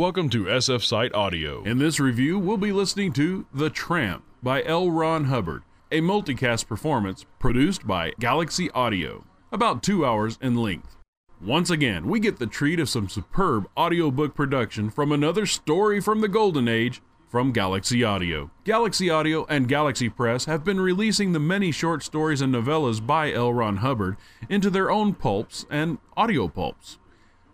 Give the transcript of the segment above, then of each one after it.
Welcome to SF Site Audio. In this review, we'll be listening to The Tramp by L. Ron Hubbard, a multicast performance produced by Galaxy Audio, about two hours in length. Once again, we get the treat of some superb audiobook production from another story from the Golden Age from Galaxy Audio. Galaxy Audio and Galaxy Press have been releasing the many short stories and novellas by L. Ron Hubbard into their own pulps and audio pulps.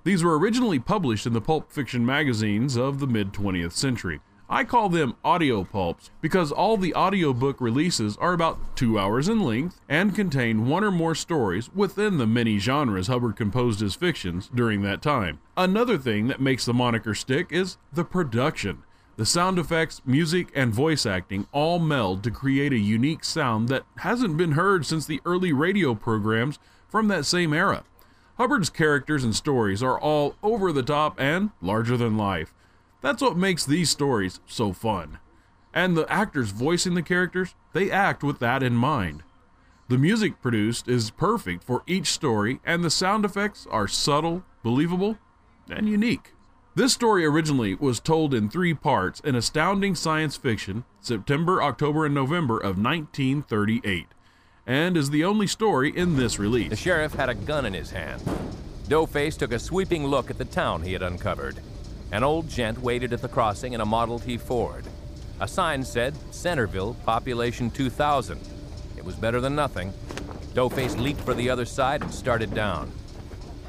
These were originally published in the pulp fiction magazines of the mid 20th century. I call them audio pulps because all the audiobook releases are about two hours in length and contain one or more stories within the many genres Hubbard composed his fictions during that time. Another thing that makes the moniker stick is the production. The sound effects, music, and voice acting all meld to create a unique sound that hasn't been heard since the early radio programs from that same era. Hubbard's characters and stories are all over the top and larger than life. That's what makes these stories so fun. And the actors voicing the characters, they act with that in mind. The music produced is perfect for each story, and the sound effects are subtle, believable, and unique. This story originally was told in three parts in Astounding Science Fiction, September, October, and November of 1938, and is the only story in this release. The sheriff had a gun in his hand. Doughface took a sweeping look at the town he had uncovered. An old gent waited at the crossing in a Model T Ford. A sign said Centerville, population 2,000. It was better than nothing. Doughface leaped for the other side and started down.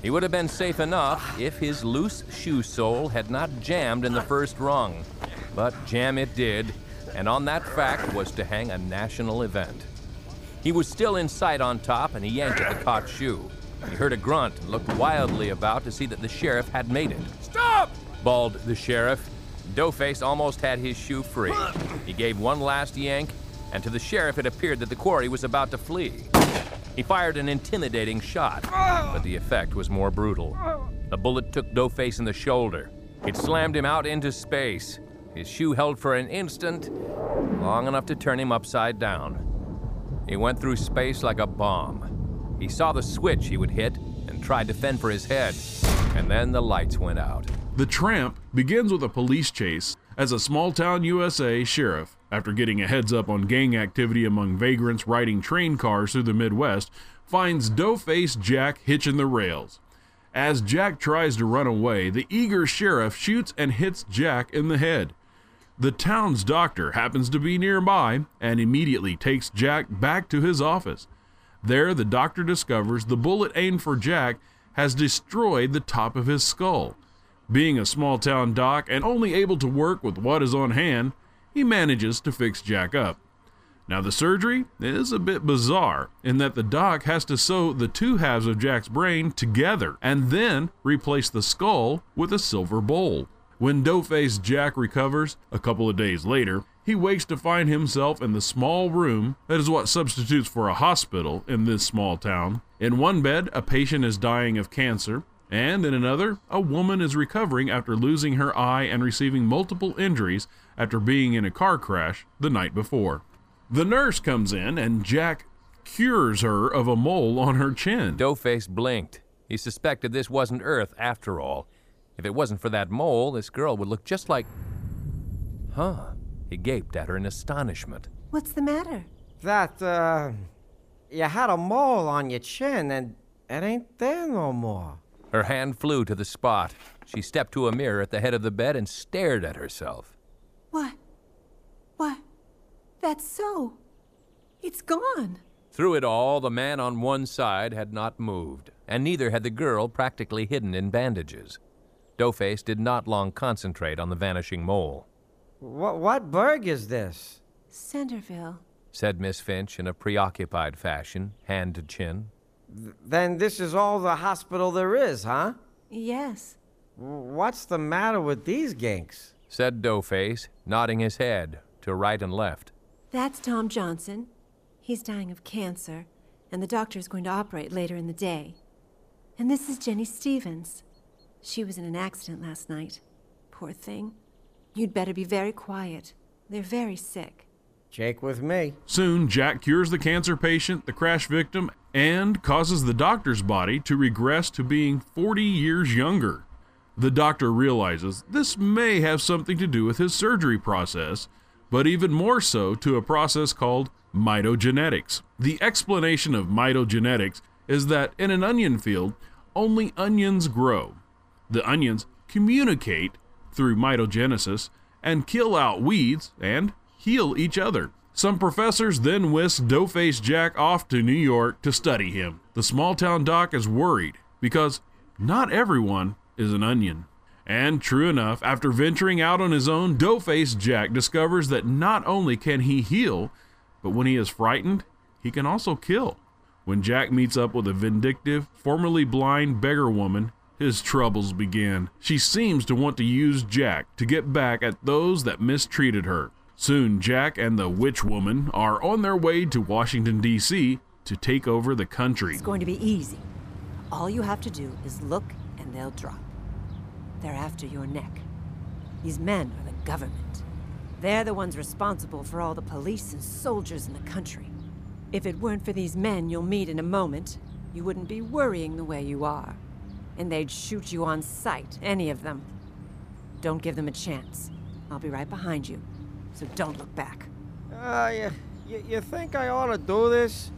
He would have been safe enough if his loose shoe sole had not jammed in the first rung. But jam it did, and on that fact was to hang a national event. He was still in sight on top, and he yanked at the caught shoe. He heard a grunt and looked wildly about to see that the sheriff had made it. Stop! bawled the sheriff. Doughface almost had his shoe free. He gave one last yank, and to the sheriff it appeared that the quarry was about to flee. He fired an intimidating shot, but the effect was more brutal. The bullet took Doughface in the shoulder. It slammed him out into space. His shoe held for an instant, long enough to turn him upside down. He went through space like a bomb. He saw the switch he would hit and tried to fend for his head, and then the lights went out. The Tramp begins with a police chase as a small town USA sheriff, after getting a heads up on gang activity among vagrants riding train cars through the Midwest, finds Doughface Jack hitching the rails. As Jack tries to run away, the eager sheriff shoots and hits Jack in the head. The town's doctor happens to be nearby and immediately takes Jack back to his office. There, the doctor discovers the bullet aimed for Jack has destroyed the top of his skull. Being a small town doc and only able to work with what is on hand, he manages to fix Jack up. Now, the surgery is a bit bizarre in that the doc has to sew the two halves of Jack's brain together and then replace the skull with a silver bowl. When Doughface Jack recovers, a couple of days later, he wakes to find himself in the small room that is what substitutes for a hospital in this small town. In one bed, a patient is dying of cancer, and in another, a woman is recovering after losing her eye and receiving multiple injuries after being in a car crash the night before. The nurse comes in and Jack cures her of a mole on her chin. Doughface blinked. He suspected this wasn't Earth after all. If it wasn't for that mole, this girl would look just like. Huh. He gaped at her in astonishment. What's the matter? That, uh. You had a mole on your chin and it ain't there no more. Her hand flew to the spot. She stepped to a mirror at the head of the bed and stared at herself. What? What? That's so. It's gone. Through it all, the man on one side had not moved, and neither had the girl practically hidden in bandages. Doughface did not long concentrate on the vanishing mole. What, what burg is this? Centerville. Said Miss Finch in a preoccupied fashion, hand to chin. Th- then this is all the hospital there is, huh? Yes. What's the matter with these ginks? Said Doughface, nodding his head to right and left. That's Tom Johnson. He's dying of cancer, and the doctor is going to operate later in the day. And this is Jenny Stevens. She was in an accident last night. Poor thing. You'd better be very quiet. They're very sick. Jake with me. Soon, Jack cures the cancer patient, the crash victim, and causes the doctor's body to regress to being 40 years younger. The doctor realizes this may have something to do with his surgery process, but even more so to a process called mitogenetics. The explanation of mitogenetics is that in an onion field, only onions grow. The onions communicate through mitogenesis and kill out weeds and heal each other. Some professors then whisk Doughface Jack off to New York to study him. The small town doc is worried because not everyone is an onion. And true enough, after venturing out on his own, Doughface Jack discovers that not only can he heal, but when he is frightened, he can also kill. When Jack meets up with a vindictive, formerly blind beggar woman, his troubles begin. She seems to want to use Jack to get back at those that mistreated her. Soon, Jack and the witch woman are on their way to Washington, D.C. to take over the country. It's going to be easy. All you have to do is look and they'll drop. They're after your neck. These men are the government. They're the ones responsible for all the police and soldiers in the country. If it weren't for these men you'll meet in a moment, you wouldn't be worrying the way you are. And they'd shoot you on sight, any of them. Don't give them a chance. I'll be right behind you, so don't look back. Uh, you, you, you think I ought to do this?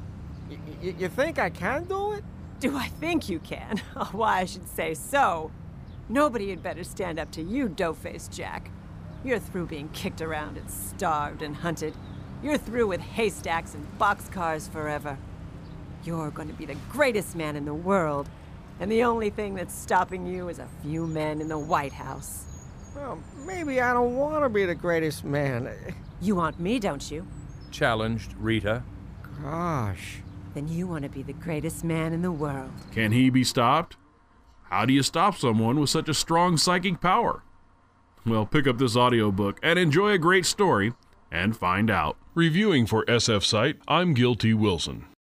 You, you think I can do it? Do I think you can? Why, I should say so. Nobody had better stand up to you, Doughface Jack. You're through being kicked around and starved and hunted. You're through with haystacks and boxcars forever. You're going to be the greatest man in the world, and the only thing that's stopping you is a few men in the White House. Well, maybe I don't want to be the greatest man. You want me, don't you? Challenged Rita. Gosh. Then you want to be the greatest man in the world. Can he be stopped? How do you stop someone with such a strong psychic power? Well, pick up this audiobook and enjoy a great story and find out. Reviewing for SF Site, I'm Guilty Wilson.